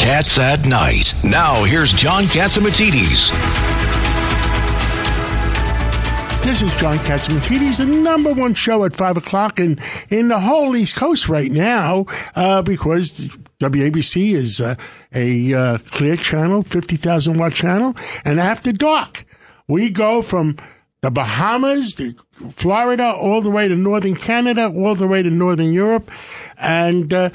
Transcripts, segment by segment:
Cats at Night. Now, here's John Catsimatidis. This is John Catsimatidis, the number one show at 5 o'clock in, in the whole East Coast right now, uh, because WABC is uh, a uh, clear channel, 50,000 watt channel, and after dark, we go from the Bahamas to Florida, all the way to northern Canada, all the way to northern Europe, and uh,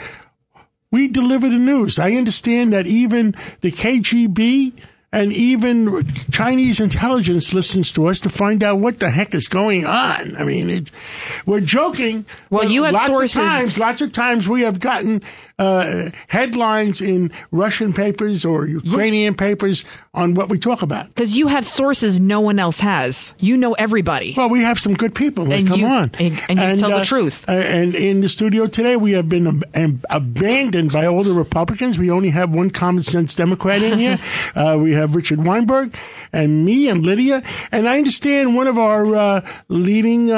we deliver the news. I understand that even the KGB and even Chinese intelligence listens to us to find out what the heck is going on. I mean, it, we're joking. Well, you have lots sources. Of times, lots of times we have gotten uh, headlines in Russian papers or Ukrainian papers on what we talk about. Because you have sources no one else has. You know everybody. Well, we have some good people. And come you- on, and- and you tell the truth. uh, and in the studio today, we have been ab- ab- abandoned by all the Republicans. We only have one common sense Democrat in here. uh, we have Richard Weinberg and me and Lydia. And I understand one of our uh, leading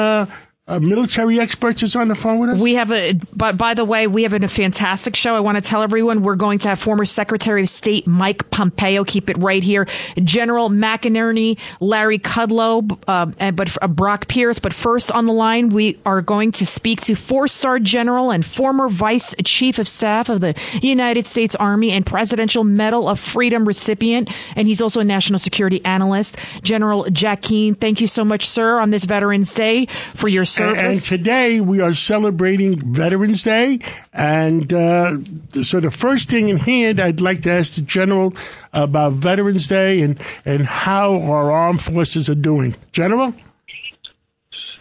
uh, military experts is on the phone with us. We have a, but by the way, we have a fantastic show. I want to tell everyone we're going to have former Secretary of State Mike Pompeo. Keep it right here. General McInerney, Larry Kudlow, uh, and but uh, Brock Pierce. But first on the line, we are going to speak to four-star general and former Vice Chief of Staff of the United States Army and Presidential Medal of Freedom recipient, and he's also a national security analyst, General Jack Keane. Thank you so much, sir, on this Veterans Day for your And, and today we are celebrating Veterans Day. And uh, so the first thing in hand, I'd like to ask the General about Veterans Day and, and how our armed forces are doing. General?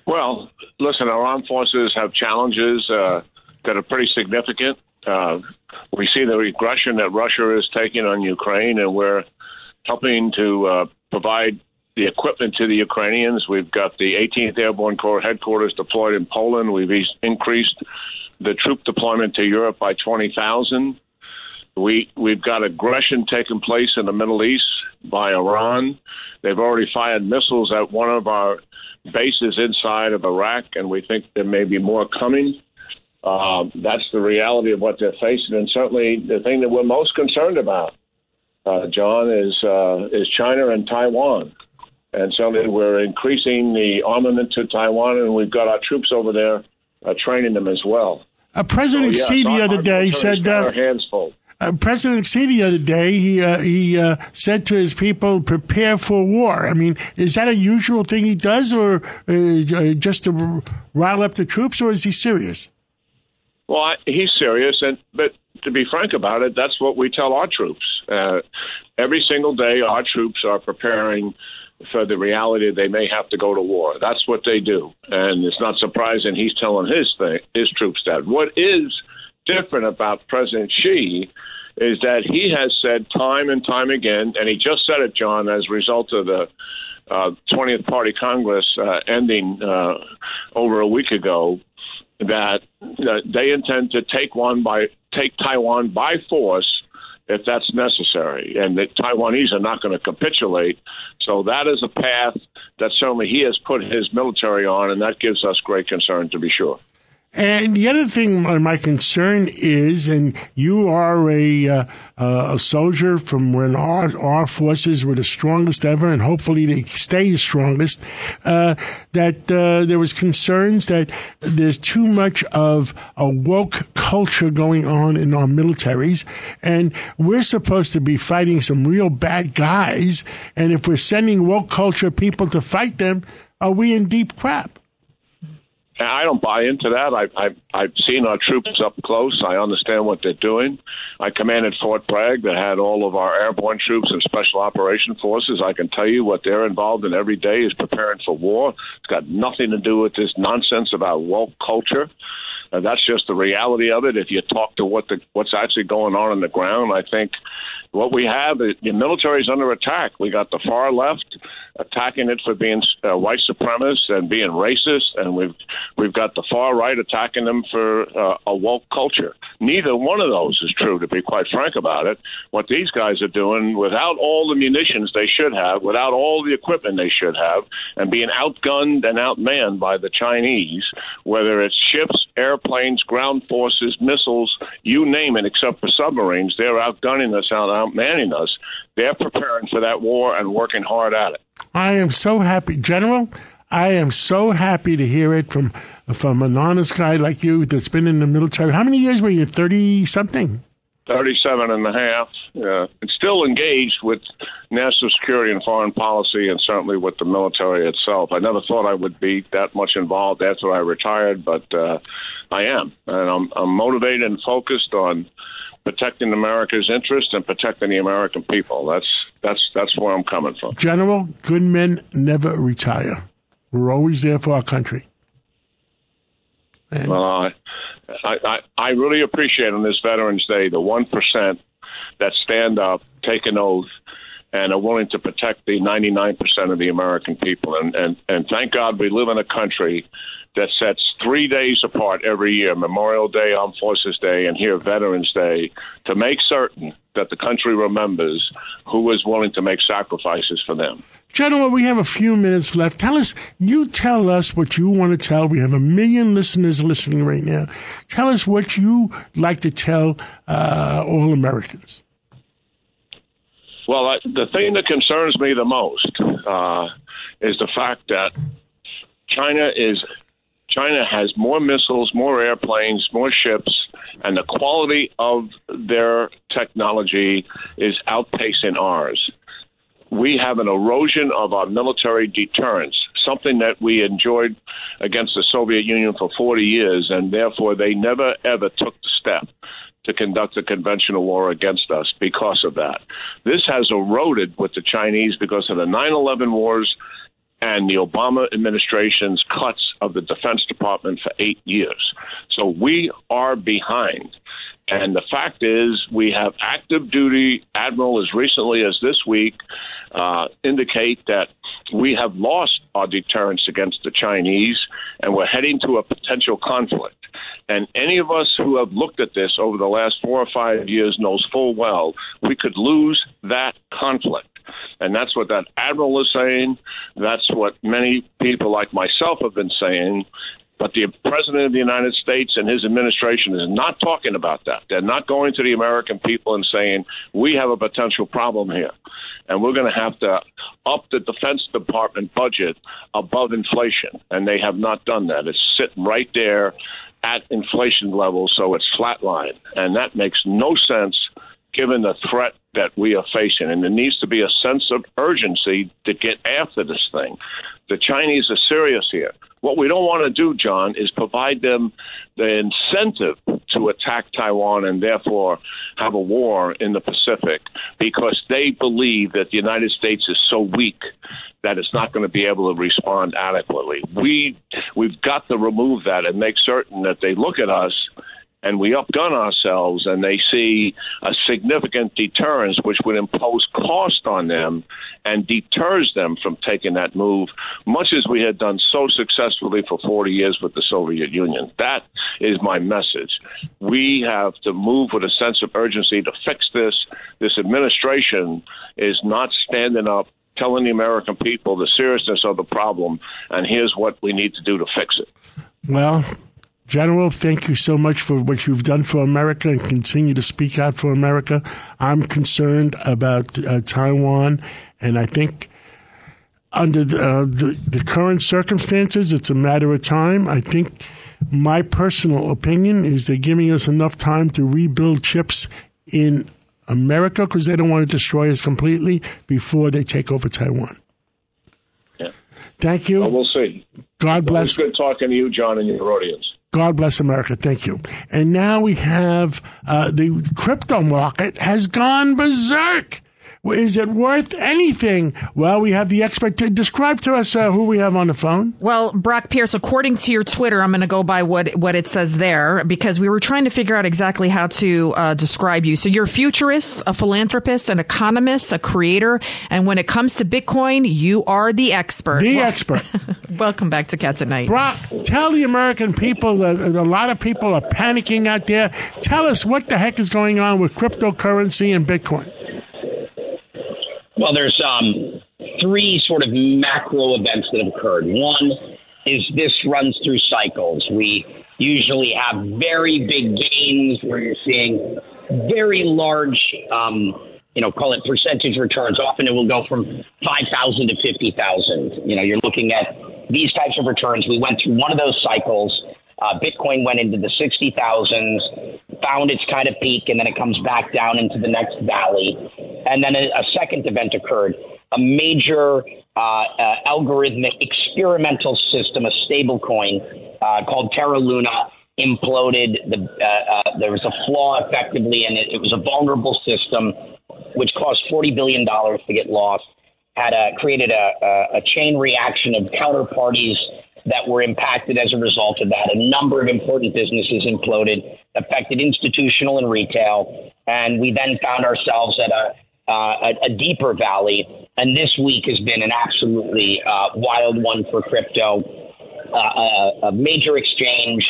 Well, listen, our armed forces have challenges uh, that are pretty significant. Uh, we see the aggression that Russia is taking on Ukraine, and we're helping to uh, provide the equipment to the Ukrainians. We've got the 18th Airborne Corps headquarters deployed in Poland. We've increased the troop deployment to Europe by 20,000. We we've got aggression taking place in the Middle East by Iran. They've already fired missiles at one of our bases inside of Iraq, and we think there may be more coming. Um, that's the reality of what they're facing, and certainly the thing that we're most concerned about, uh, John, is uh, is China and Taiwan. And certainly we're increasing the armament to Taiwan, and we've got our troops over there uh, training them as well. Uh, President So, yes, Xi the other day said, uh, hands full. uh, President Xi the other day, he, uh, he uh, said to his people, prepare for war. I mean, is that a usual thing he does or uh, uh, just to rile up the troops or is he serious? Well, I, he's serious, and but to be frank about it, that's what we tell our troops. Uh, every single day, our troops are preparing for the reality they may have to go to war. That's what they do, and it's not surprising he's telling his thing, his troops that. What is different about President Xi is that he has said time and time again, and he just said it, John, as a result of the uh, 20th Party Congress uh, ending uh, over a week ago, that uh, they intend to take one by take Taiwan by force if that's necessary, and the Taiwanese are not going to capitulate. So that is a path that certainly he has put his military on, and that gives us great concern to be sure. And the other thing, my- concern is, and you are a uh, uh, a soldier from when our our forces were the strongest ever, and hopefully they stay the strongest. Uh, that uh, there was concerns that there's too much of a woke culture going on in our militaries, and we're supposed to be fighting some real bad guys. And if we're sending woke culture people to fight them, are we in deep crap? I don't buy into that. I, I, I've seen our troops up close. I understand what they're doing. I commanded Fort Bragg that had all of our airborne troops and special operation forces. I can tell you what they're involved in every day is preparing for war. It's got nothing to do with this nonsense about woke culture. Uh, that's just the reality of it. If you talk to what the what's actually going on on the ground, I think what we have the military is under attack. We got the far left attacking it for being uh, white supremacist and being racist, and we've we've got the far right attacking them for uh, a woke culture. Neither one of those is true, to be quite frank about it. What these guys are doing, without all the munitions they should have, without all the equipment they should have, and being outgunned and outmanned by the Chinese, whether it's ships, airplanes, ground forces, missiles, you name it, except for submarines, they're outgunning us, out outmanning us. They're preparing for that war and working hard at it. I am so happy, General. I am so happy to hear it from from an honest guy like you that's been in the military. How many years were you? Thirty something. 37 and a half. Still engaged with national security and foreign policy, and certainly with the military itself. I never thought I would be that much involved after I retired, but uh, I am, and I'm, I'm motivated and focused on protecting America's interest and protecting the American people. That's that's that's where I'm coming from. General, good men never retire. We're always there for our country. And well, I, I I really appreciate on this Veterans Day the one percent that stand up, take an oath, and are willing to protect the 99% of the American people. And, and, and thank God we live in a country that sets three days apart every year Memorial Day, Armed Forces Day, and here Veterans Day to make certain that the country remembers who was willing to make sacrifices for them. General, we have a few minutes left. Tell us, you tell us what you want to tell. We have a million listeners listening right now. Tell us what you like to tell uh, all Americans. Well, I, the thing that concerns me the most uh, is the fact that China is China has more missiles, more airplanes, more ships, and the quality of their technology is outpacing ours. We have an erosion of our military deterrence, something that we enjoyed against the Soviet Union for 40 years, and therefore they never ever took the step to conduct a conventional war against us because of that. This has eroded with the Chinese because of the 9 11 wars and the Obama administration's cuts of the Defense Department for eight years. So we are behind. And the fact is, we have active duty admiral as recently as this week uh, indicate that we have lost our deterrence against the Chinese and we're heading to a potential conflict. And any of us who have looked at this over the last four or five years knows full well we could lose that conflict. And that's what that admiral is saying. That's what many people like myself have been saying. But the president of the United States and his administration is not talking about that. They're not going to the American people and saying, we have a potential problem here. And we're going to have to up the Defense Department budget above inflation. And they have not done that. It's sitting right there at inflation levels, so it's flatlined. And that makes no sense given the threat that we are facing. And there needs to be a sense of urgency to get after this thing. The Chinese are serious here. What we don't want to do, John, is provide them the incentive to attack Taiwan and therefore have a war in the Pacific because they believe that the United States is so weak that it's not going to be able to respond adequately. We we've got to remove that and make certain that they look at us and we upgun ourselves and they see a significant deterrence which would impose cost on them and deters them from taking that move much as we had done so successfully for 40 years with the Soviet Union. That is my message. We have to move with a sense of urgency to fix this. This administration is not standing up telling the American people the seriousness of the problem and here's what we need to do to fix it. Well General, thank you so much for what you've done for America and continue to speak out for America. I'm concerned about uh, Taiwan, and I think under the, uh, the, the current circumstances, it's a matter of time. I think my personal opinion is they're giving us enough time to rebuild chips in America because they don't want to destroy us completely before they take over Taiwan. Yeah. Thank you. Well, we'll see. God bless. It was good talking to you, John, and your audience. God bless America. Thank you. And now we have uh, the crypto market has gone berserk. Is it worth anything? Well, we have the expert. Describe to us uh, who we have on the phone. Well, Brock Pierce, according to your Twitter, I'm going to go by what what it says there because we were trying to figure out exactly how to uh, describe you. So you're a futurist, a philanthropist, an economist, a creator, and when it comes to Bitcoin, you are the expert. The well, expert. welcome back to Cats at Night. Brock, tell the American people that a lot of people are panicking out there. Tell us what the heck is going on with cryptocurrency and Bitcoin. Well, there's um, three sort of macro events that have occurred. One is this runs through cycles. We usually have very big gains where you're seeing very large, um, you know, call it percentage returns. Often it will go from 5,000 to 50,000. You know, you're looking at these types of returns. We went through one of those cycles uh, Bitcoin went into the 60,000s, found its kind of peak, and then it comes back down into the next valley. And then a, a second event occurred. A major uh, uh, algorithmic experimental system, a stable coin uh, called Terra Luna, imploded. The, uh, uh, there was a flaw effectively and it. It was a vulnerable system, which cost $40 billion to get lost, had a, created a, a, a chain reaction of counterparties that were impacted as a result of that. A number of important businesses imploded, affected institutional and retail, and we then found ourselves at a uh, a, a, deeper valley. And this week has been an absolutely uh, wild one for crypto. Uh, a, a, major exchange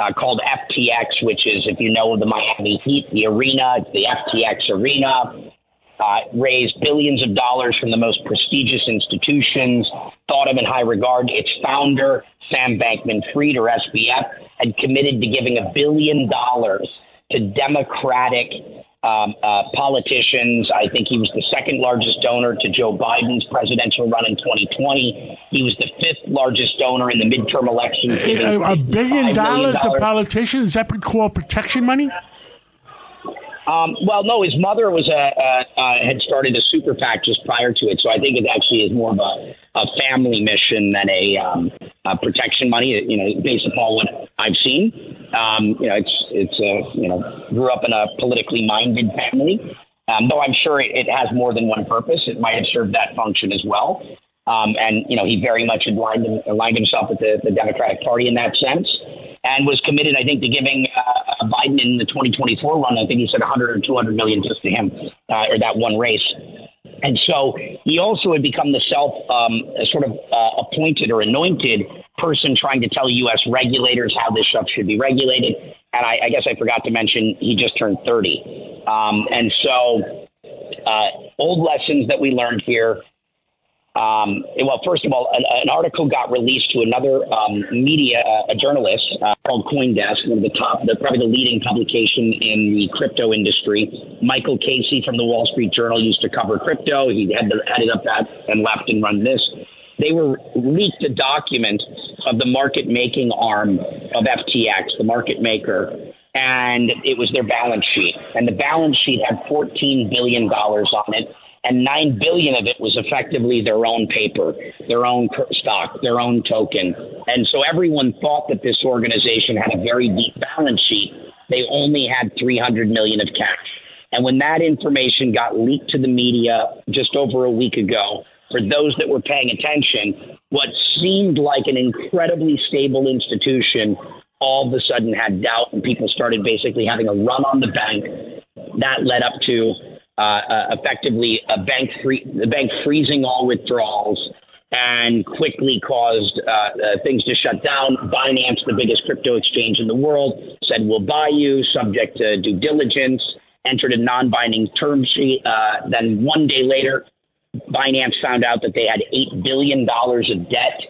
uh, called FTX, which is, if you know the Miami Heat, the arena, it's the FTX arena uh, raised billions of dollars from the most prestigious institutions, thought of in high regard. Its founder, Sam Bankman Fried, or SBF, had committed to giving a billion dollars to Democratic um, uh, politicians. I think he was the second largest donor to Joe Biden's presidential run in 2020. He was the fifth largest donor in the midterm election. A, a billion dollars to politicians? Is that called protection money? Um, well, no, his mother was a, a, a had started a super PAC just prior to it, so I think it actually is more of a, a family mission than a, um, a protection money. You know, based upon what I've seen, um, you know, it's it's a you know grew up in a politically minded family. Um, though I'm sure it, it has more than one purpose, it might have served that function as well. Um, and you know, he very much aligned, aligned himself with the, the Democratic Party in that sense and was committed, I think, to giving uh, Biden in the 2024 run. I think he said 100 or 200 million just to him, uh, or that one race. And so he also had become the self um, sort of uh, appointed or anointed person trying to tell U.S. regulators how this stuff should be regulated. And I, I guess I forgot to mention he just turned 30. Um, and so uh, old lessons that we learned here um, well, first of all, an, an, article got released to another um, media, uh, a journalist uh, called CoinDesk, one of the top, probably the leading publication in the crypto industry. Michael Casey from the Wall Street Journal used to cover crypto. He had headed up that and left and run this. They were leaked a document of the market making arm of FTX, the market maker, and it was their balance sheet. And the balance sheet had $14 billion on it and nine billion of it was effectively their own paper, their own stock, their own token. And so everyone thought that this organization had a very deep balance sheet. They only had 300 million of cash. And when that information got leaked to the media just over a week ago, for those that were paying attention, what seemed like an incredibly stable institution all of a sudden had doubt, and people started basically having a run on the bank. That led up to uh, uh, effectively a bank free, the bank freezing all withdrawals and quickly caused uh, uh, things to shut down. Binance, the biggest crypto exchange in the world, said we'll buy you, subject to due diligence. Entered a non-binding term sheet. Uh, then one day later, Binance found out that they had eight billion dollars of debt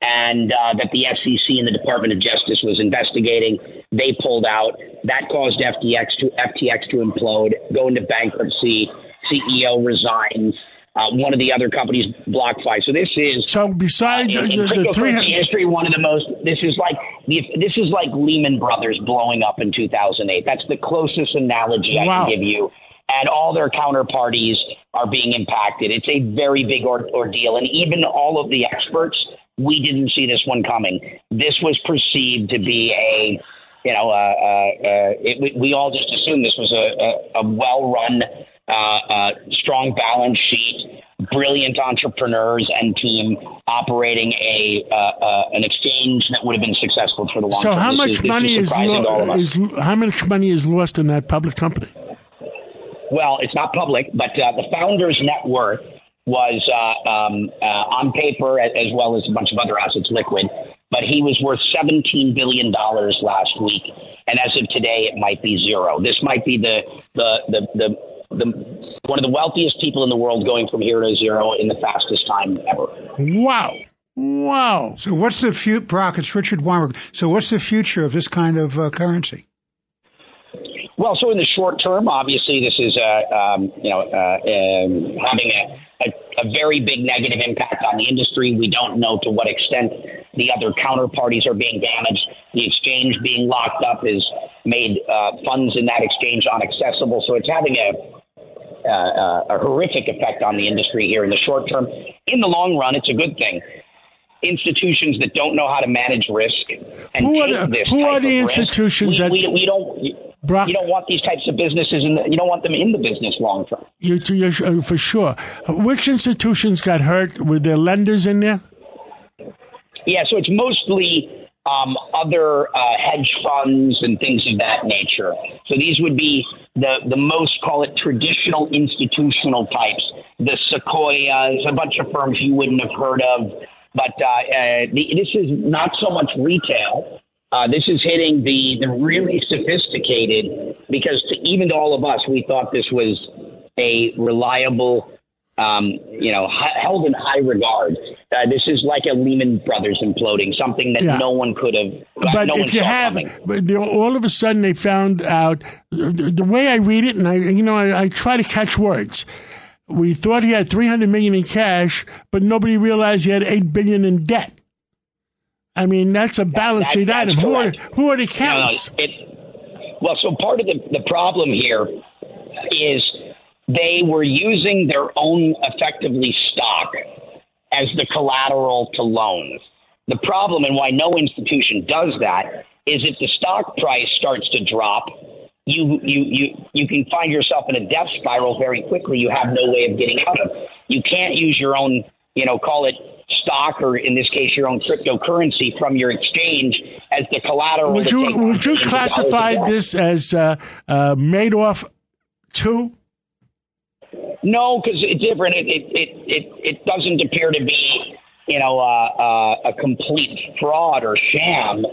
and uh, that the SEC and the Department of Justice was investigating. They pulled out. That caused FTX to FTX to implode, go into bankruptcy. CEO resigns. Uh, one of the other companies, BlockFi. So this is so besides uh, in, in the, the three history, one of the most. This is like this is like Lehman Brothers blowing up in 2008. That's the closest analogy I can give you. And all their counterparties are being impacted. It's a very big or- ordeal, and even all of the experts we didn't see this one coming. This was perceived to be a, you know, uh, uh, uh, it, we, we all just assumed this was a, a, a well run uh, uh, strong balance sheet, brilliant entrepreneurs and team operating a uh, uh, an exchange that would have been successful for the long So term. So how much is- money is, surprising to all of lo- is how much money is lost in that public company? Well, it's not public, but uh, the founder's net worth was uh, um, uh, on paper as, as well as a bunch of other assets liquid. But he was worth $17 billion last week. And as of today, it might be zero. This might be the, the, the, the, the one of the wealthiest people in the world going from here to zero in the fastest time ever. Wow. Wow. So what's the future, Brock? It's Richard Weinberg. So what's the future of this kind of uh, currency? Well, so in the short term, obviously, this is uh, um, you know uh, um, having a, a, a very big negative impact on the industry. We don't know to what extent the other counterparties are being damaged. The exchange being locked up has made uh, funds in that exchange unaccessible. So it's having a uh, a horrific effect on the industry here in the short term. In the long run, it's a good thing. Institutions that don't know how to manage risk and Who are the- this who are the of risk, institutions we, that- we, we don't. Brock- you don't want these types of businesses in the, you don't want them in the business long term. You, you, uh, for sure. Which institutions got hurt? Were there lenders in there? Yeah, so it's mostly um, other uh, hedge funds and things of that nature. So these would be the the most call it traditional institutional types. The Sequoias, a bunch of firms you wouldn't have heard of, but uh, uh, the, this is not so much retail. Uh, this is hitting the the really sophisticated because to, even to all of us, we thought this was a reliable um, you know, held in high regard. Uh, this is like a Lehman Brothers imploding, something that Yeah. no one could have. But no if you have, but all of a sudden they found out the, the way I read it, and I, you know, I, I try to catch words. We thought he had three hundred million in cash, but nobody realized he had eight billion in debt. I mean, that's a balance that- sheet that's item. Who are, who are the no, it, well, so part of the, the problem here is they were using their own effectively stock as the collateral to loans. The problem and why no institution does that is if the stock price starts to drop, you you you you can find yourself in a death spiral very quickly. You have no way of getting out of. You can't use your own, you know, call it stock or in this case your own cryptocurrency from your exchange as the collateral. Would you would you classify this as uh, uh, Madoff two? No, because it's different. It, it it it it doesn't appear to be, you know, uh, uh, a complete fraud or sham.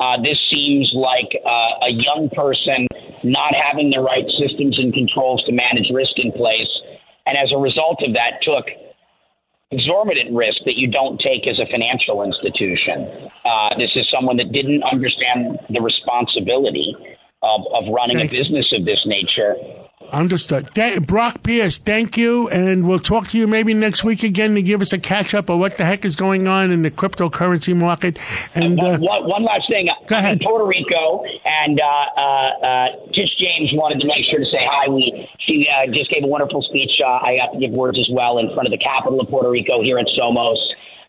Uh, this seems like uh, a young person not having the right systems and controls to manage risk in place, and as a result of that, took exorbitant risk that you don't take as a financial institution. Uh, this is someone that didn't understand the responsibility of, of running Thank a business of this nature. Understood. Th- Brock Pierce, thank you, and we'll talk to you maybe next week again to give us a catch up of what the heck is going on in the cryptocurrency market. And uh, one, one, one last thing. Go I'm ahead. in Puerto Rico, and uh, uh, uh, Tish James wanted to make sure to say hi. We she uh, just gave a wonderful speech. Uh, I got to give words as well in front of the capital of Puerto Rico here at Somos.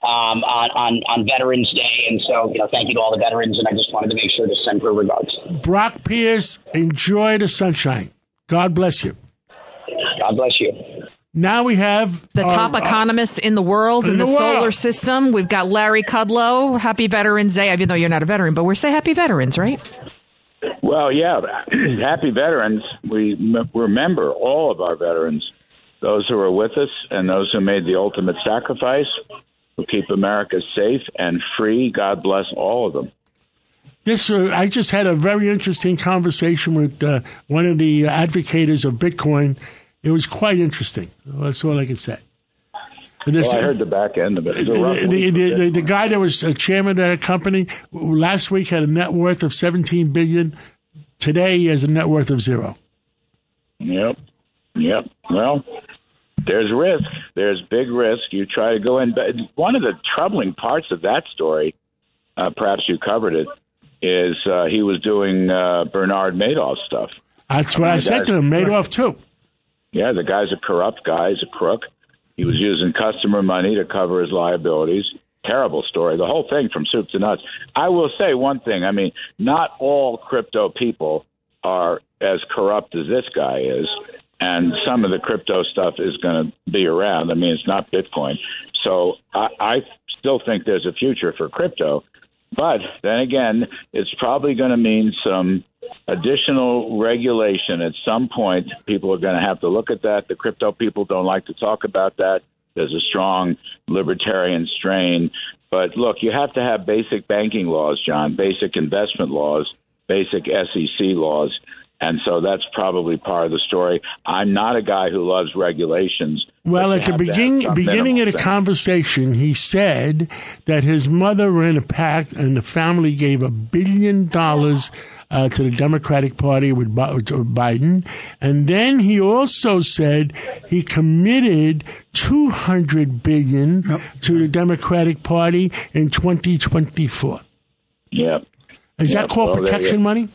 Um, on, on on Veterans Day, and so you know, thank you to all the veterans, and I just wanted to make sure to send her regards. Brock Pierce, enjoy the sunshine. God bless you. God bless you. Now we have The our- top uh, economists in the world in, in the, the solar system. We've got Larry Kudlow. Happy Veterans Day, even though you're not a veteran, but we're say happy veterans, right? Well, yeah, happy veterans. We m- remember all of our veterans, those who are with us and those who made the ultimate sacrifice, who keep America safe and free. God bless all of them. This uh, I just had a very interesting conversation with uh, one of the advocates of Bitcoin. It was quite interesting. That's all I can say. This, Well, I heard the back end of it. It was a rough the, the, the, the, guy that was uh, chairman of that company last week had a net worth of 17 billion. Today he has a net worth of zero. Yep. Yep. Well, there's risk. There's big risk. You try to go in. But one of the troubling parts of that story, uh, perhaps you covered it, is uh, he was doing uh, Bernard Madoff stuff. That's what I said to him. Madoff too. Yeah, the guy's a corrupt guy. He's a crook. He was using customer money to cover his liabilities. Terrible story. The whole thing from soup to nuts. I will say one thing. I mean, not all crypto people are as corrupt as this guy is. and some of the crypto stuff is going to be around. I mean, it's not Bitcoin, so I, I still think there's a future for crypto. But then again, it's probably going to mean some additional regulation at some point. People are going to have to look at that. The crypto people don't like to talk about that. There's a strong libertarian strain. But look, you have to have basic banking laws, John, basic investment laws, basic SEC laws. And so that's probably part of the story. I'm not a guy who loves regulations. Well, at the beginning beginning of the thing. conversation, he said that his mother ran a pact and the family gave a billion dollars uh, to the Democratic Party with Biden. And then he also said he committed 200 billion to the Democratic Party in 2024. Yeah. Is Yeah, that called well, protection you- money?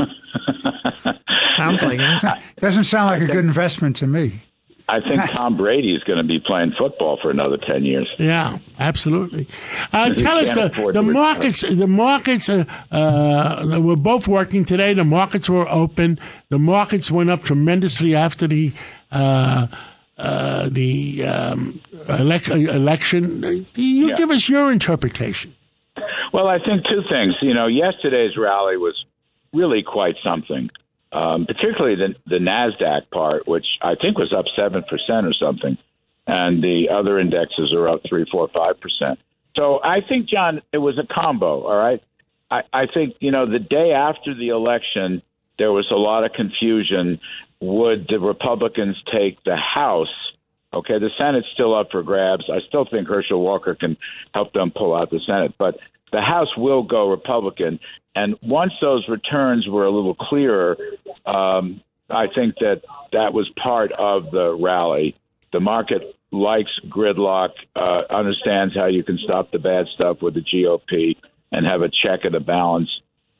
Sounds like it. Doesn't sound like a good investment to me. I think Tom Brady is going to be playing football for another 10 years. Yeah, absolutely. Uh, tell us the, the markets. The markets uh, uh, were both working today. The markets were open. The markets went up tremendously after the uh, uh, the um, elec- election. You Yeah. give us your interpretation. Well, I think two things. You know, yesterday's rally was really quite something, um, particularly the, the NASDAQ part, which I think was up 7% or something, and the other indexes are up 3, 4, 5%. So I think, John, it was a combo, all right? I, I think, you know, the day after the election, there was a lot of confusion. Would the Republicans take the House? Okay, the Senate's still up for grabs. I still think Herschel Walker can help them pull out the Senate, but the House will go Republican. And once those returns were a little clearer, um, I think that that was part of the rally. The market likes gridlock, uh, understands how you can stop the bad stuff with the GOP and have a check and a balance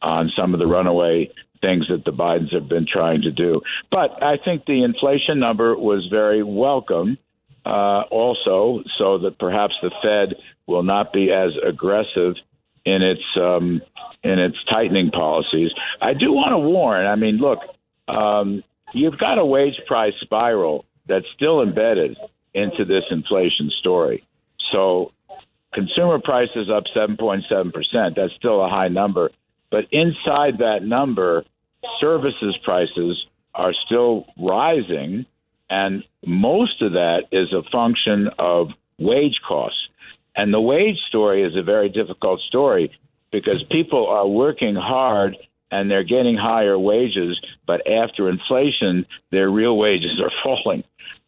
on some of the runaway things that the Bidens have been trying to do. But I think the inflation number was very welcome uh, also, so that perhaps the Fed will not be as aggressive in its um, in its tightening policies. I do want to warn. I mean, look, um, you've got a wage price spiral that's still embedded into this inflation story. So, consumer prices up 7.7 percent. That's still a high number, but inside that number, services prices are still rising, and most of that is a function of wage costs. And the wage story is a very difficult story because people are working hard and they're getting higher wages, but after inflation, their real wages are falling.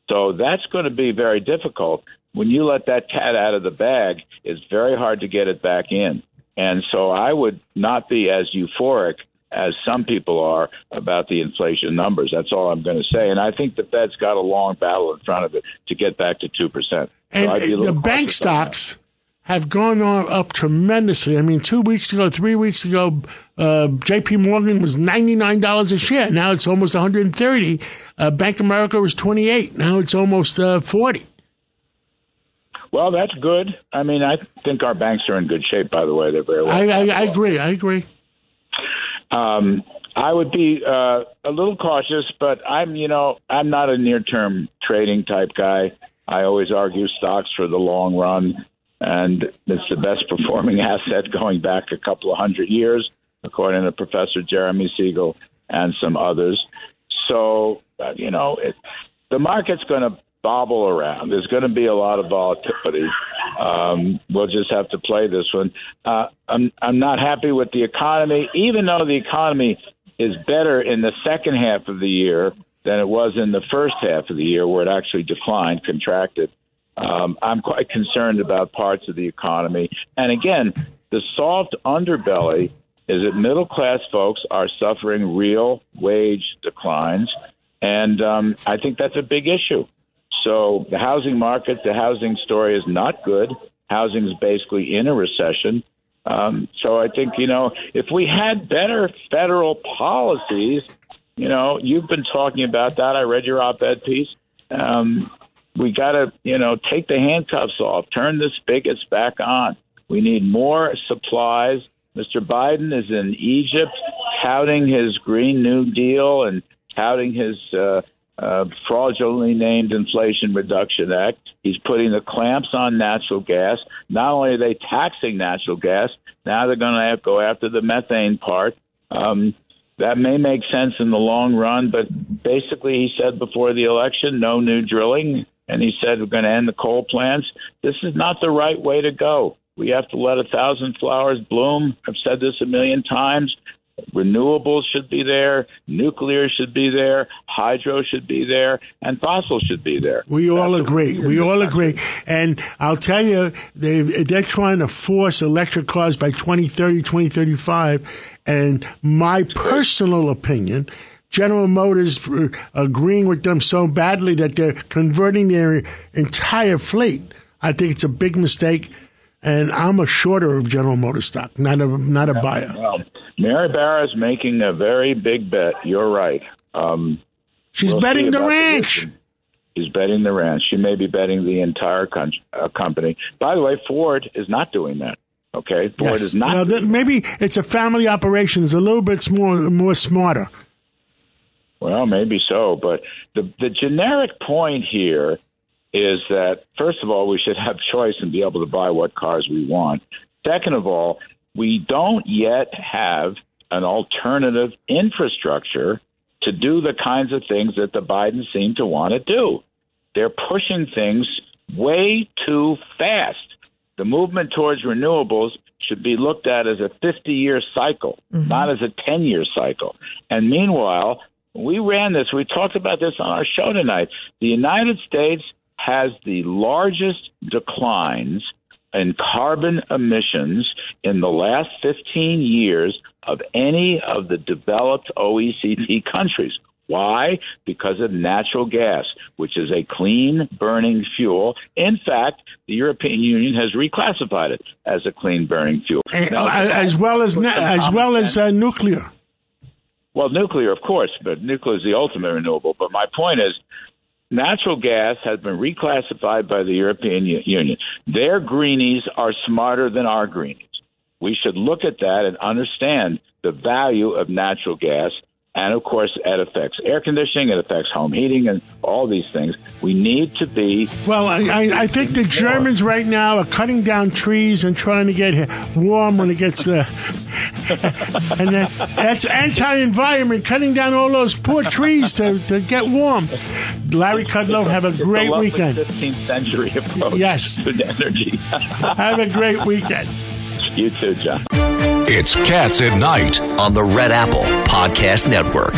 So that's going to be very difficult. When you let that cat out of the bag, it's very hard to get it back in. And so I would not be as euphoric as some people are about the inflation numbers. That's all I'm going to say. And I think the Fed's got a long battle in front of it to get back to 2%. And so I'd be a the bank stocks have gone on up tremendously. I mean, two weeks ago, three weeks ago, uh, J.P. Morgan was ninety nine dollars a share. Now it's almost one hundred and thirty. Uh, Bank of America was twenty eight. Now it's almost uh, forty. Well, that's good. I mean, I think our banks are in good shape, by the way. They're very well. I, I, I agree. I agree. Um, I would be uh, a little cautious, but I'm, you know, I'm not a near-term trading type guy. I always argue stocks for the long run, and it's the best performing asset going back a couple of hundred years, according to Professor Jeremy Siegel and some others. So, uh, you know, it, the market's going to bobble around. There's going to be a lot of volatility. Um, we'll just have to play this one. Uh, I'm I'm not happy with the economy, even though the economy is better in the second half of the year than it was in the first half of the year, where it actually declined, contracted. Um, I'm quite concerned about parts of the economy, and again, the soft underbelly is that middle class folks are suffering real wage declines, and um, I think that's a big issue. So the housing market, the housing story is not good. Housing is basically in a recession. Um, so I think you know if we had better federal policies, you know, you've been talking about that. I read your op-ed piece. Um, we got to you know take the handcuffs off, turn the spigots back on. We need more supplies. Mr. Biden is in Egypt touting his Green New Deal and touting his uh, uh, fraudulently named Inflation Reduction Act. He's putting the clamps on natural gas. Not only are they taxing natural gas, now they're going to go after the methane part. Um, that may make sense in the long run, but basically, he said before the election, no new drilling, and he said we're going to end the coal plants. This is not the right way to go. We have to let a thousand flowers bloom. I've said this a million times. Renewables should be there, nuclear should be there, hydro should be there, and fossil should be there. We all agree. We all agree. And I'll tell you, they, they're trying to force electric cars by 2030, 2035. And my personal opinion, General Motors agreeing with them so badly that they're converting their entire fleet. I think it's a big mistake and I'm a shorter of General Motors stock, not a not a buyer. Well, Mary Barra is making a very big bet. You're right. Um, She's we'll betting the ranch. She's betting the ranch. She may be betting the entire con- uh, company. By the way, Ford is not doing that. Okay, Ford yes. is not. Well, th- maybe it's a family operation. It's a little bit more more smarter. Well, maybe so, but the the generic point here is that first of all, we should have choice and be able to buy what cars we want. Second of all, we don't yet have an alternative infrastructure to do the kinds of things that the Bidens seem to want to do. They're pushing things way too fast. The movement towards renewables should be looked at as a 50 year cycle, mm-hmm. not as a 10 year cycle. And meanwhile, we ran this, we talked about this on our show tonight. The United States has the largest declines in carbon emissions in the last 15 years of any of the developed OECD countries. Why? Because of natural gas, which is a clean burning fuel. In fact, the European Union has reclassified it as a clean burning fuel. Now, as well as as well as uh, nuclear. Well, nuclear, of course, but nuclear is the ultimate renewable. But my point is, natural gas has been reclassified by the European Union. Their greenies are smarter than our greenies. We should look at that and understand the value of natural gas and of course, it affects air conditioning, it affects home heating, and all these things. We need to be. Well, I, I think the Germans right now are cutting down trees and trying to get warm when it gets there. and that, that's anti-environment, cutting down all those poor trees to, to get warm. Larry Kudlow, have a great a weekend. 15th century approach yes. to energy. have a great weekend. You too, John. It's Cats at Night on the Red Apple Podcast Network.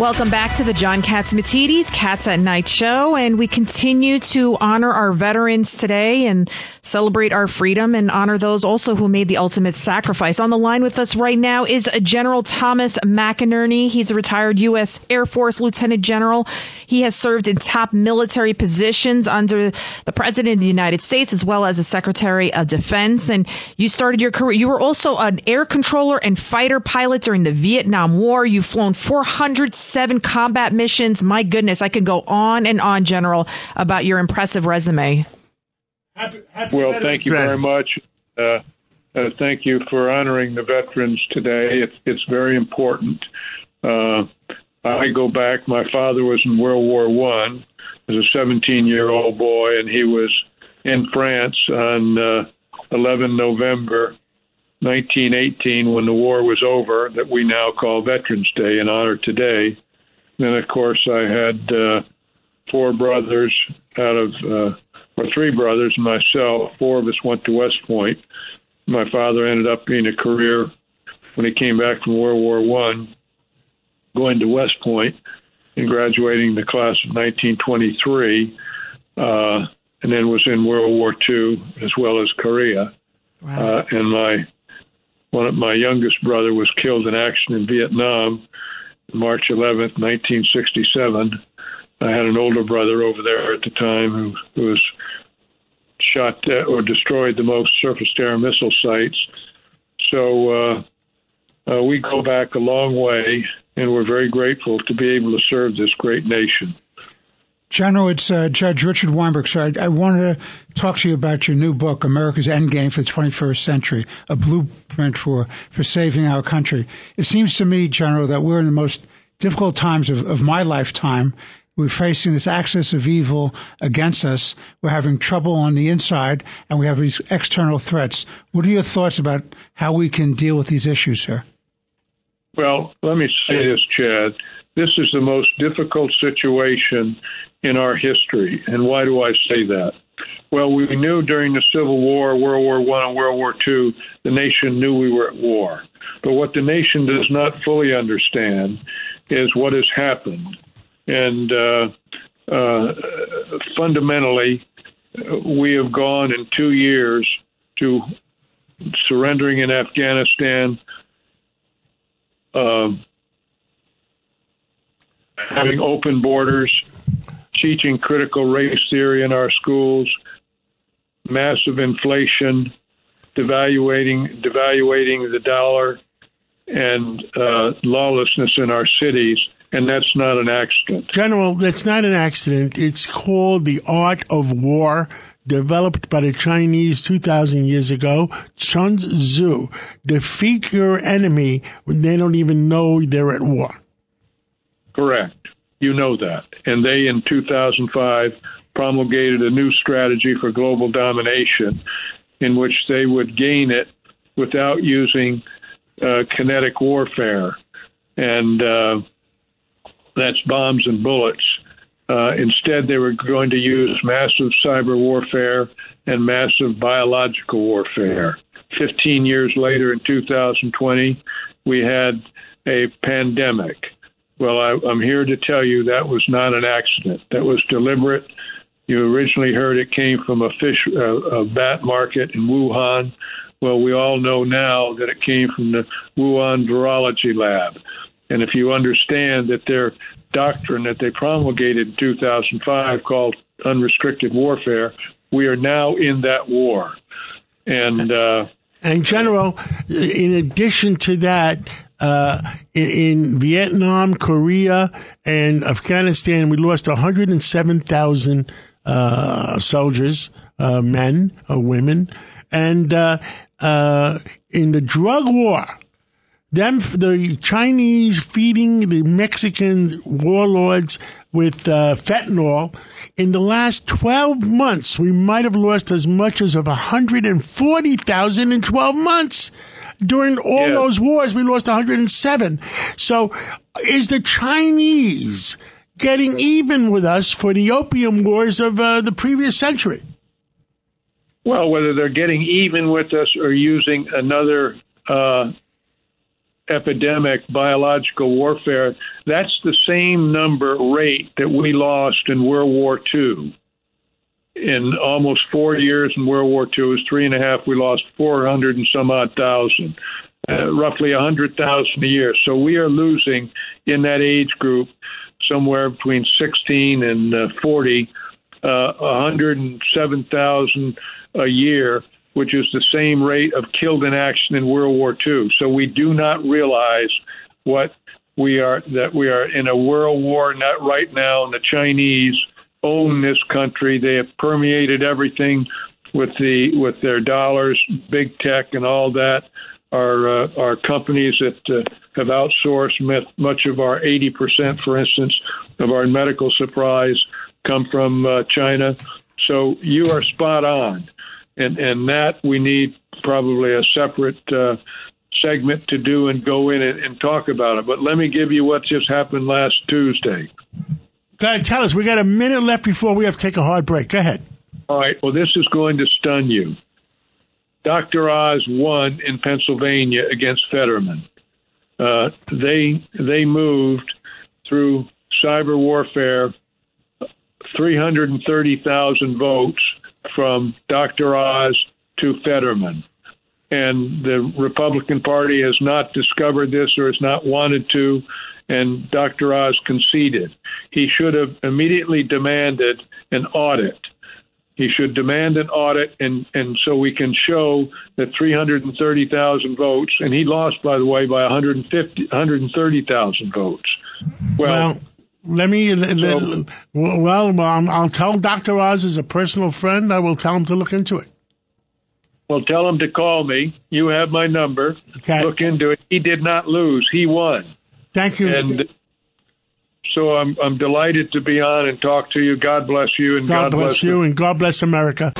Welcome back to the John Catsimatidis Cats at Night show. And we continue to honor our veterans today and celebrate our freedom and honor those also who made the ultimate sacrifice. On the line with us right now is General Thomas McInerney. He's a retired U.S. Air Force Lieutenant General. He has served in top military positions under the President of the United States as well as the Secretary of Defense. And you started your career. You were also an air controller and fighter pilot during the Vietnam War. You've flown 400 seven combat missions. My goodness, I could go on and on, General, about your impressive resume. Happy, happy well, thank you very much. Uh, uh, thank you for honoring the veterans today. It's, it's very important. Uh, I go back. My father was in World War One as a 17 year old boy, and he was in France on uh, 11 November 1918 when the war was over that we now call Veterans Day in honor today. Then, of course, I had uh, four brothers out of, uh, or three brothers and myself. Four of us went to West Point. My father ended up being a career when he came back from World War One, going to West Point and graduating the class of 1923, uh, and then was in World War II as well as Korea. Wow. Uh, and my one of my youngest brother was killed in action in Vietnam, March 11th, 1967. I had an older brother over there at the time who, who was shot or destroyed the most surface-to-air missile sites. So uh, uh, we go back a long way, and we're very grateful to be able to serve this great nation. General, it's uh, Judge Richard Weinberg. So I, I want to talk to you about your new book, America's Endgame for the 21st Century, a blueprint for, for saving our country. It seems to me, General, that we're in the most difficult times of, of my lifetime. We're facing this axis of evil against us. We're having trouble on the inside, and we have these external threats. What are your thoughts about how we can deal with these issues, sir? Well, let me say this, Chad. This is the most difficult situation in our history. And why do I say that? Well, we knew during the Civil War, World War One, and World War Two, the nation knew we were at war. But what the nation does not fully understand is what has happened. And uh, uh, fundamentally, we have gone in two years to surrendering in Afghanistan, uh, having open borders, teaching critical race theory in our schools, massive inflation, devaluating devaluating the dollar, and uh, lawlessness in our cities. And that's not an accident. General, that's not an accident. It's called the art of war, developed by the Chinese 2,000 years ago. Sun Tzu. Defeat your enemy when they don't even know they're at war. Correct. You know that. And they, in 2005, promulgated a new strategy for global domination in which they would gain it without using uh, kinetic warfare. And uh, that's bombs and bullets. Uh, instead, they were going to use massive cyber warfare and massive biological warfare. 15 years later, in 2020, we had a pandemic. Well, I, am here to tell you that was not an accident. That was deliberate. You originally heard it came from a fish, uh, a bat market in Wuhan. Well, we all know now that it came from the Wuhan Virology Lab. And if you understand that their doctrine that they promulgated in 2005 called unrestricted warfare, we are now in that war. And uh, and General, in addition to that, uh, in, Vietnam, Korea, and Afghanistan, we lost 107,000 uh, soldiers, uh, men or women. And uh, uh, in the drug war, them the Chinese feeding the Mexican warlords with uh, fentanyl. In the last 12 months, we might have lost as much as of 140,000 in 12 months. During all yeah. those wars, we lost 107. So is the Chinese getting even with us for the opium wars of uh, the previous century? Well, whether they're getting even with us or using another uh, epidemic, biological warfare, that's the same number rate that we lost in World War II. In almost four years in World War II, was three and a half. We lost 400 and some odd thousand, uh, roughly 100,000 a year. So we are losing in that age group somewhere between 16 and uh, 40, uh, 107,000 a year which is the same rate of killed in action in World War II. So we do not realize what we are that we are in a world war not right now and the Chinese own this country. They have permeated everything with the with their dollars, big tech and all that are uh, are companies that uh, have outsourced much of our 80%, for instance, of our medical supplies come from uh, China. So you are spot on and and that we need probably a separate uh, segment to do and go in and, and, talk about it. But let me give you what just happened last Tuesday. Go ahead, tell us. We got a minute left before we have to take a hard break. Go ahead. All right. Well, this is going to stun you. Dr. Oz won in Pennsylvania against Fetterman. Uh, they they moved through cyber warfare 330,000 votes from Dr. Oz to Fetterman. And the Republican Party has not discovered this or has not wanted to, and Dr. Oz conceded. He should have immediately demanded an audit. He should demand an audit, and, and so we can show that 330,000 votes, and he lost, by the way, by 150, 130,000 votes. well, well let me. So, well, I'll tell Dr. Oz as a personal friend. I will tell him to look into it. Well, tell him to call me. You have my number. Okay. Look into it. He did not lose. He won. Thank you. And so I'm I'm delighted to be on and talk to you. God bless you and God, God bless, bless you and God bless America.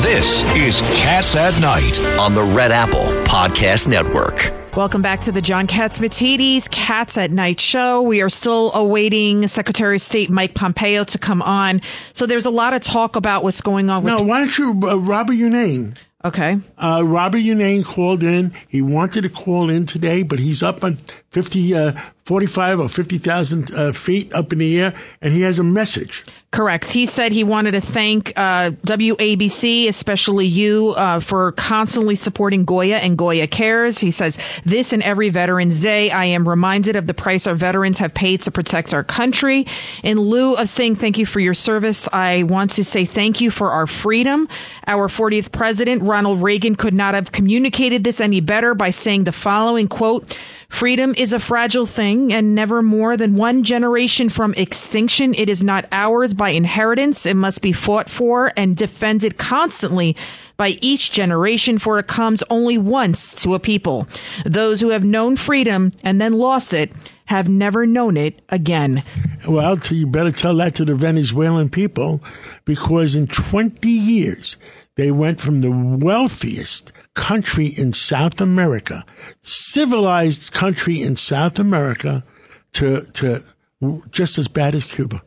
This is Cats at Night on the Red Apple Podcast Network. Welcome back to the John Catsimatidis Cats at Night show. We are still awaiting Secretary of State Mike Pompeo to come on. So there's a lot of talk about what's going on. With no, why don't you, uh, Robert Unanue? Okay. Uh, Robert Unanue called in. He wanted to call in today, but he's up on 50, uh, 45 or 50,000 uh, feet up in the air, and he has a message. Correct. He said he wanted to thank uh, WABC, especially you, uh, for constantly supporting Goya and Goya Cares. He says, This and every Veterans Day, I am reminded of the price our veterans have paid to protect our country. In lieu of saying thank you for your service, I want to say thank you for our freedom. Our 40th president, Ronald Reagan, could not have communicated this any better by saying the following quote, Freedom is a fragile thing and never more than one generation from extinction. It is not ours by inheritance. It must be fought for and defended constantly by each generation, for it comes only once to a people. Those who have known freedom and then lost it have never known it again. Well, you better tell that to the Venezuelan people because in 20 years, they went from the wealthiest country in South America, civilized country in South America, to, to just as bad as Cuba.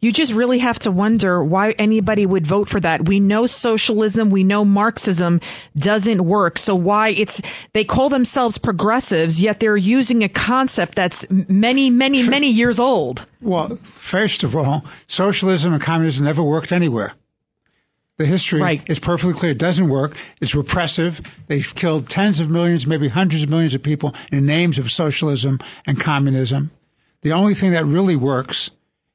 You just really have to wonder why anybody would vote for that. We know socialism, we know Marxism doesn't work. So why it's, they call themselves progressives, yet they're using a concept that's many, many, many years old. Well, first of all, socialism and communism never worked anywhere. The history right. is perfectly clear. It doesn't work. It's repressive. They've killed tens of millions, maybe hundreds of millions of people in names of socialism and communism. The only thing that really works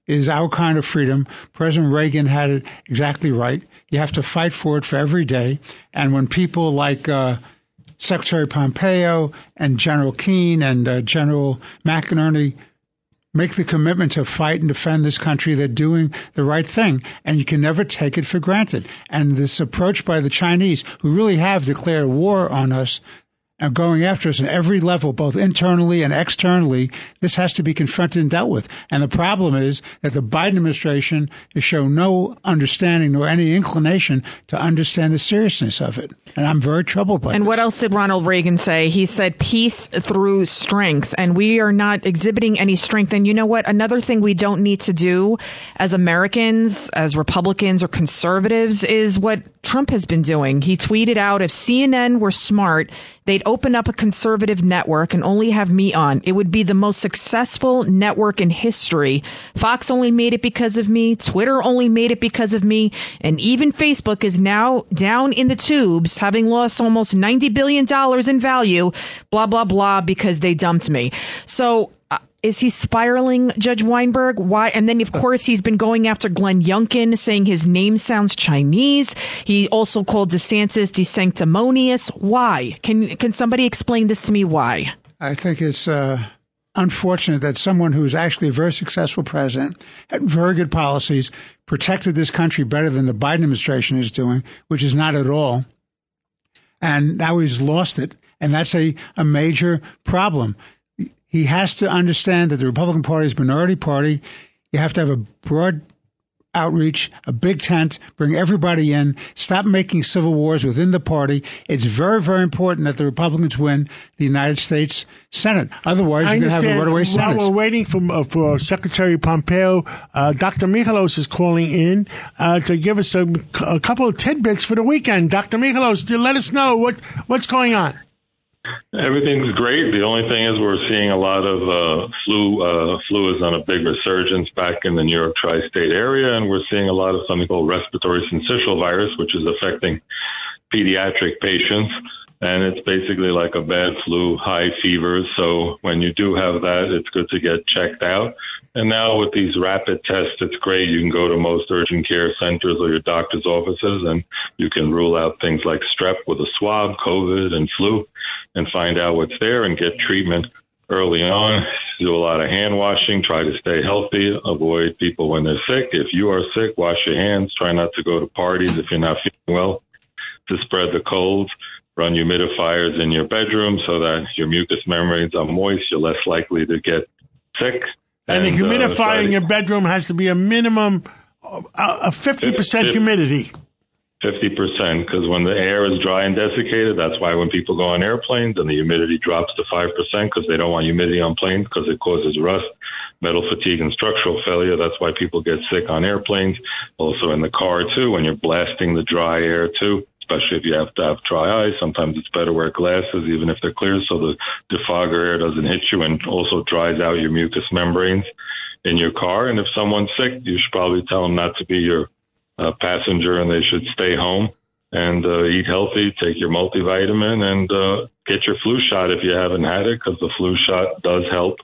is our kind of freedom. President Reagan had it exactly right. You have to fight for it for every day. And when people like uh, Secretary Pompeo and General Keane and uh, General McInerney make the commitment to fight and defend this country. They're doing the right thing, and you can never take it for granted. And this approach by the Chinese, who really have declared war on us, and going after us in every level, both internally and externally, this has to be confronted and dealt with. And the problem is that the Biden administration has shown no understanding nor any inclination to understand the seriousness of it. And I'm very troubled by And this. what else did Ronald Reagan say? He said peace through strength. And we are not exhibiting any strength. And you know what? Another thing we don't need to do as Americans, as Republicans or conservatives is what Trump has been doing. He tweeted out if CNN were smart, they'd open up a conservative network and only have me on. It would be the most successful network in history. Fox only made it because of me. Twitter only made it because of me. And even Facebook is now down in the tubes, having lost almost $90 billion in value, blah, blah, blah, because they dumped me. So is he spiraling, Judge Weinberg? Why? And then, of course, he's been going after Glenn Youngkin, saying his name sounds Chinese. He also called DeSantis desanctimonious. Why? Can can somebody explain this to me? Why? I think it's uh, unfortunate that someone who's actually a very successful president, had very good policies, protected this country better than the Biden administration is doing, which is not at all, and now he's lost it. And that's a, a major problem. He has to understand that the Republican Party is a minority party. You have to have a broad outreach, a big tent, bring everybody in, stop making civil wars within the party. It's very, very important that the Republicans win the United States Senate. Otherwise, you're going to have a runaway Senate. While we're waiting for, uh, for Secretary Pompeo, uh, Dr. Michalos is calling in uh, to give us a, a, couple of tidbits for the weekend. Dr. Michalos, let us know what, what's going on. Everything's great. The only thing is we're seeing a lot of uh, flu. Uh, flu is on a big resurgence back in the New York tri-state area, and we're seeing a lot of something called respiratory syncytial virus, which is affecting pediatric patients. And it's basically like a bad flu, high fevers. So when you do have that, it's good to get checked out. And now with these rapid tests, it's great. You can go to most urgent care centers or your doctor's offices, and you can rule out things like strep with a swab, COVID, and flu and find out what's there and get treatment early on. Do a lot of hand washing. Try to stay healthy. Avoid people when they're sick. If you are sick, wash your hands. Try not to go to parties if you're not feeling well to spread the colds. Run humidifiers in your bedroom so that your mucous membranes are moist. You're less likely to get sick. And, and the uh, humidifier uh, in your bedroom has to be a minimum of 50% humidity. 50% because when the air is dry and desiccated, that's why when people go on airplanes and the humidity drops to 5% because they don't want humidity on planes because it causes rust, metal fatigue, and structural failure. That's why people get sick on airplanes. Also in the car, too, when you're blasting the dry air, too. Especially if you have to have dry eyes, sometimes it's better wear glasses, even if they're clear, so the defogger air doesn't hit you and also dries out your mucous membranes in your car. And if someone's sick, you should probably tell them not to be your uh, passenger and they should stay home and uh, eat healthy, take your multivitamin, and uh, get your flu shot if you haven't had it, because the flu shot does help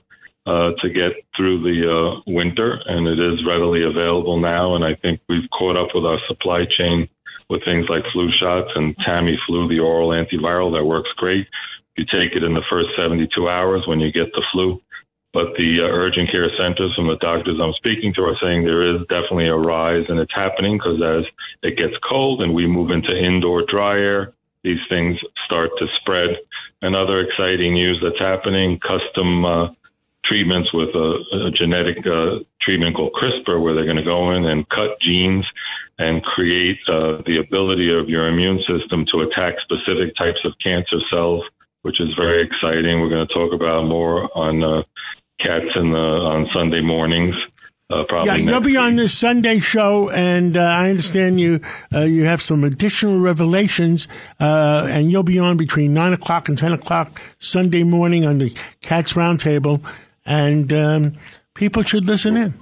uh, to get through the uh, winter, and it is readily available now. And I think we've caught up with our supply chain with things like flu shots and Tamiflu, the oral antiviral that works great. You take it in the first 72 hours when you get the flu. But the uh, urgent care centers from the doctors I'm speaking to are saying there is definitely a rise and it's happening because as it gets cold and we move into indoor dry air, these things start to spread. And other exciting news that's happening, custom uh, treatments with a, a genetic uh, treatment called CRISPR, where they're going to go in and cut genes and create uh, the ability of your immune system to attack specific types of cancer cells, which is very exciting. We're going to talk about more on uh, cats in the on Sunday mornings. Uh, yeah, you'll be on this Sunday show, and uh, I understand you uh, you have some additional revelations, uh, and you'll be on between nine o'clock and ten o'clock Sunday morning on the Cats Roundtable, and um, people should listen in.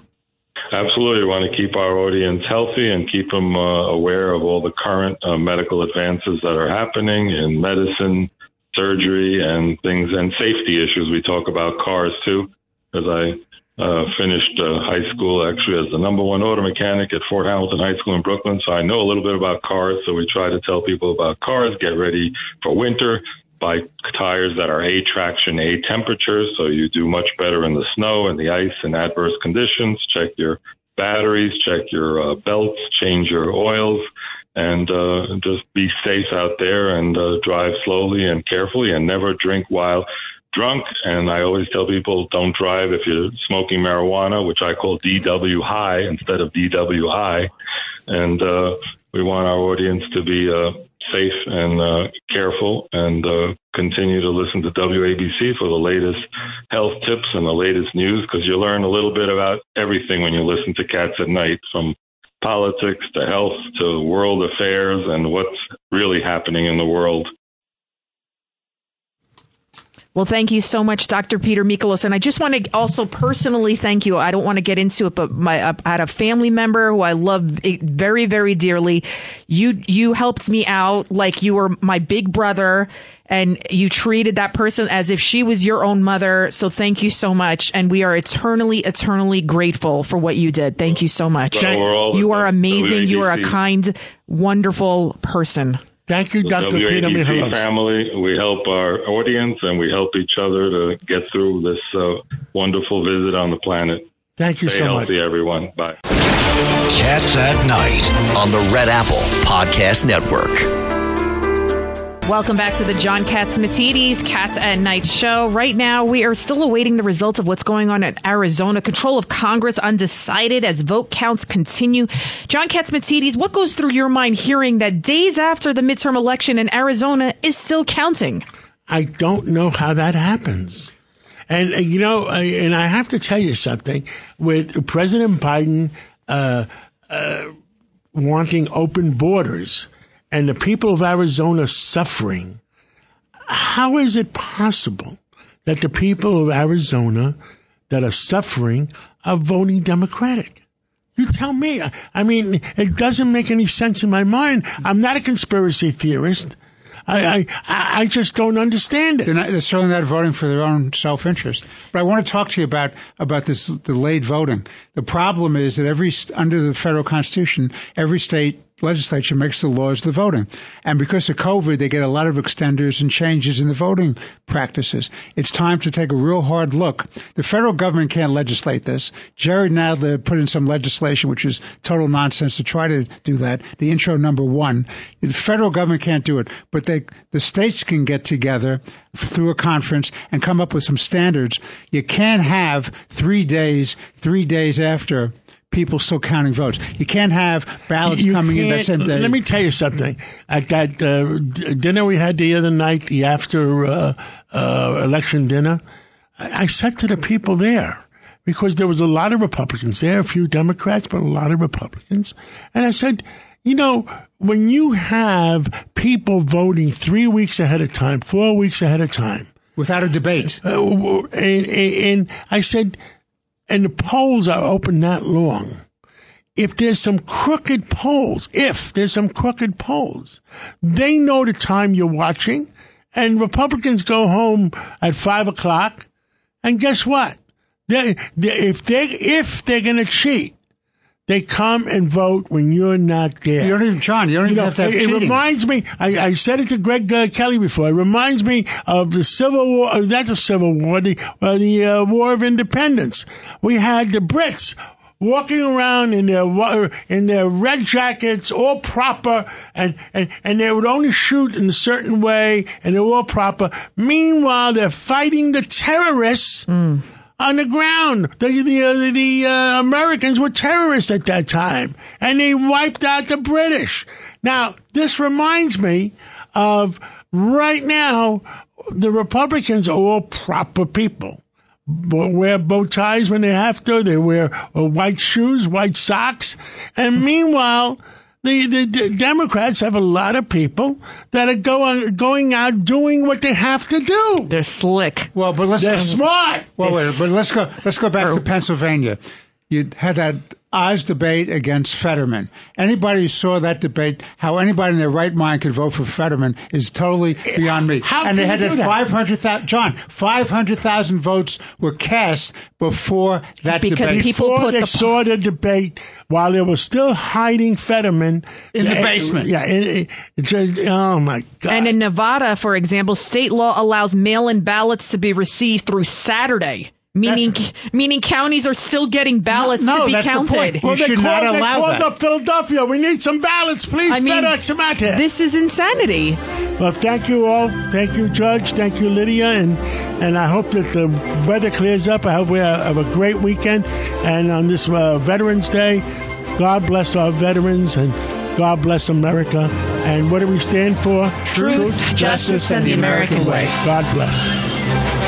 Absolutely, we want to keep our audience healthy and keep them uh, aware of all the current uh, medical advances that are happening in medicine, surgery, and things, and safety issues. We talk about cars too as I uh, finished uh, high school actually as the number one auto mechanic at Fort Hamilton High School in Brooklyn. So I know a little bit about cars. So we try to tell people about cars, get ready for winter, buy tires that are A traction, A temperature. So you do much better in the snow and the ice and adverse conditions. Check your batteries, check your uh, belts, change your oils. And uh, just be safe out there and uh, drive slowly and carefully and never drink while drunk. And I always tell people don't drive if you're smoking marijuana, which I call DW high instead of DW high. And uh, we want our audience to be uh, safe and uh, careful and uh, continue to listen to WABC for the latest health tips and the latest news because you learn a little bit about everything when you listen to Cats at Night from politics to health to world affairs and what's really happening in the world well, thank you so much, Dr. Peter Michalos. And I just want to also personally thank you. I don't want to get into it, but my, I had a family member who I love very, very dearly. You, you helped me out like you were my big brother and you treated that person as if she was your own mother. So thank you so much. And we are eternally, eternally grateful for what you did. Thank you so much. you are amazing. You are a kind, wonderful person. Thank you, Dr. Peter Michalos. family. We help our audience and we help each other to get through this uh, wonderful visit on the planet. Thank you Stay so healthy, much. everyone. Bye. Cats at Night on the Red Apple Podcast Network. Welcome back to the John Cats Catsimatidis Cats at Night show. Right now, we are still awaiting the results of what's going on in Arizona. Control of Congress undecided as vote counts continue. John Cats Catsimatidis, what goes through your mind hearing that days after the midterm election in Arizona is still counting? I don't know how that happens. And, uh, you know, and I have to tell you something with President Biden uh, uh, wanting open borders and the people of Arizona suffering, how is it possible that the people of Arizona that are suffering are voting Democratic? You tell me. I mean, it doesn't make any sense in my mind. I'm not a conspiracy theorist. I, I, I just don't understand it. They're, not, they're certainly not voting for their own self interest. But I want to talk to you about about this delayed voting. The problem is that every under the federal constitution, every state legislature makes the laws the voting. And because of COVID, they get a lot of extenders and changes in the voting practices. It's time to take a real hard look. The federal government can't legislate this. Jerry Nadler put in some legislation, which is total nonsense to try to do that. The intro number one. The federal government can't do it, but they, the states can get together through a conference and come up with some standards. You can't have three days, three days after people still counting votes. You can't have ballots You coming in that same day. Let me tell you something. At that uh, d- dinner we had the other night, the after uh, uh, election dinner, I, I said to the people there, because there was a lot of Republicans there, a few Democrats, but a lot of Republicans, and I said, you know, when you have people voting three weeks ahead of time, four weeks ahead of time, without a debate, uh, and, and, and I said, and the polls are open that long. If there's some crooked polls, if there's some crooked polls, they know the time you're watching, and Republicans go home at five o'clock, and guess what? They, they, if they if they're going to cheat, they come and vote when you're not there. You don't even, John. You don't even know, have to have it, it reminds me. I, I said it to Greg uh, Kelly before. It reminds me of the Civil War. Uh, not the Civil War. The uh, the uh, War of Independence. We had the Brits walking around in their in their red jackets, all proper, and, and and they would only shoot in a certain way, and they were all proper. Meanwhile, they're fighting the terrorists on the ground. The the the uh, Americans were terrorists at that time, and they wiped out the British. Now this reminds me of right now. The Republicans are all proper people. Wear bow ties when they have to. They wear uh, white shoes, white socks, and meanwhile. The, the, the Democrats have a lot of people that are going going out doing what they have to do. They're slick. Well, but let's They're smart. Well, wait, but let's go. Let's go back to Pennsylvania. You had that Oz debate against Fetterman. Anybody who saw that debate, how anybody in their right mind could vote for Fetterman is totally beyond me. How and they had you that that? five hundred thousand. John, five hundred thousand votes were cast before that debate. Because debate. people Before put they the- saw the debate, while they were still hiding Fetterman In the Yeah, basement. Yeah, it, it, eh, it just, oh my god! And in Nevada, for example, state law allows mail-in ballots to be received through Saturday. Meaning, meaning counties are still getting ballots No, to be that's the counted. point. well, you they should called, not they allow called that. up Philadelphia. We need some ballots, please. I mean, FedEx them out here. This is insanity. Well, thank you all. Thank you, Judge. Thank you, Lydia. And and I hope that the weather clears up. I hope we have a great weekend. And on this uh, Veterans Day, God bless our veterans and God bless America. And what do we stand for? Truth, justice, and the American way. God bless.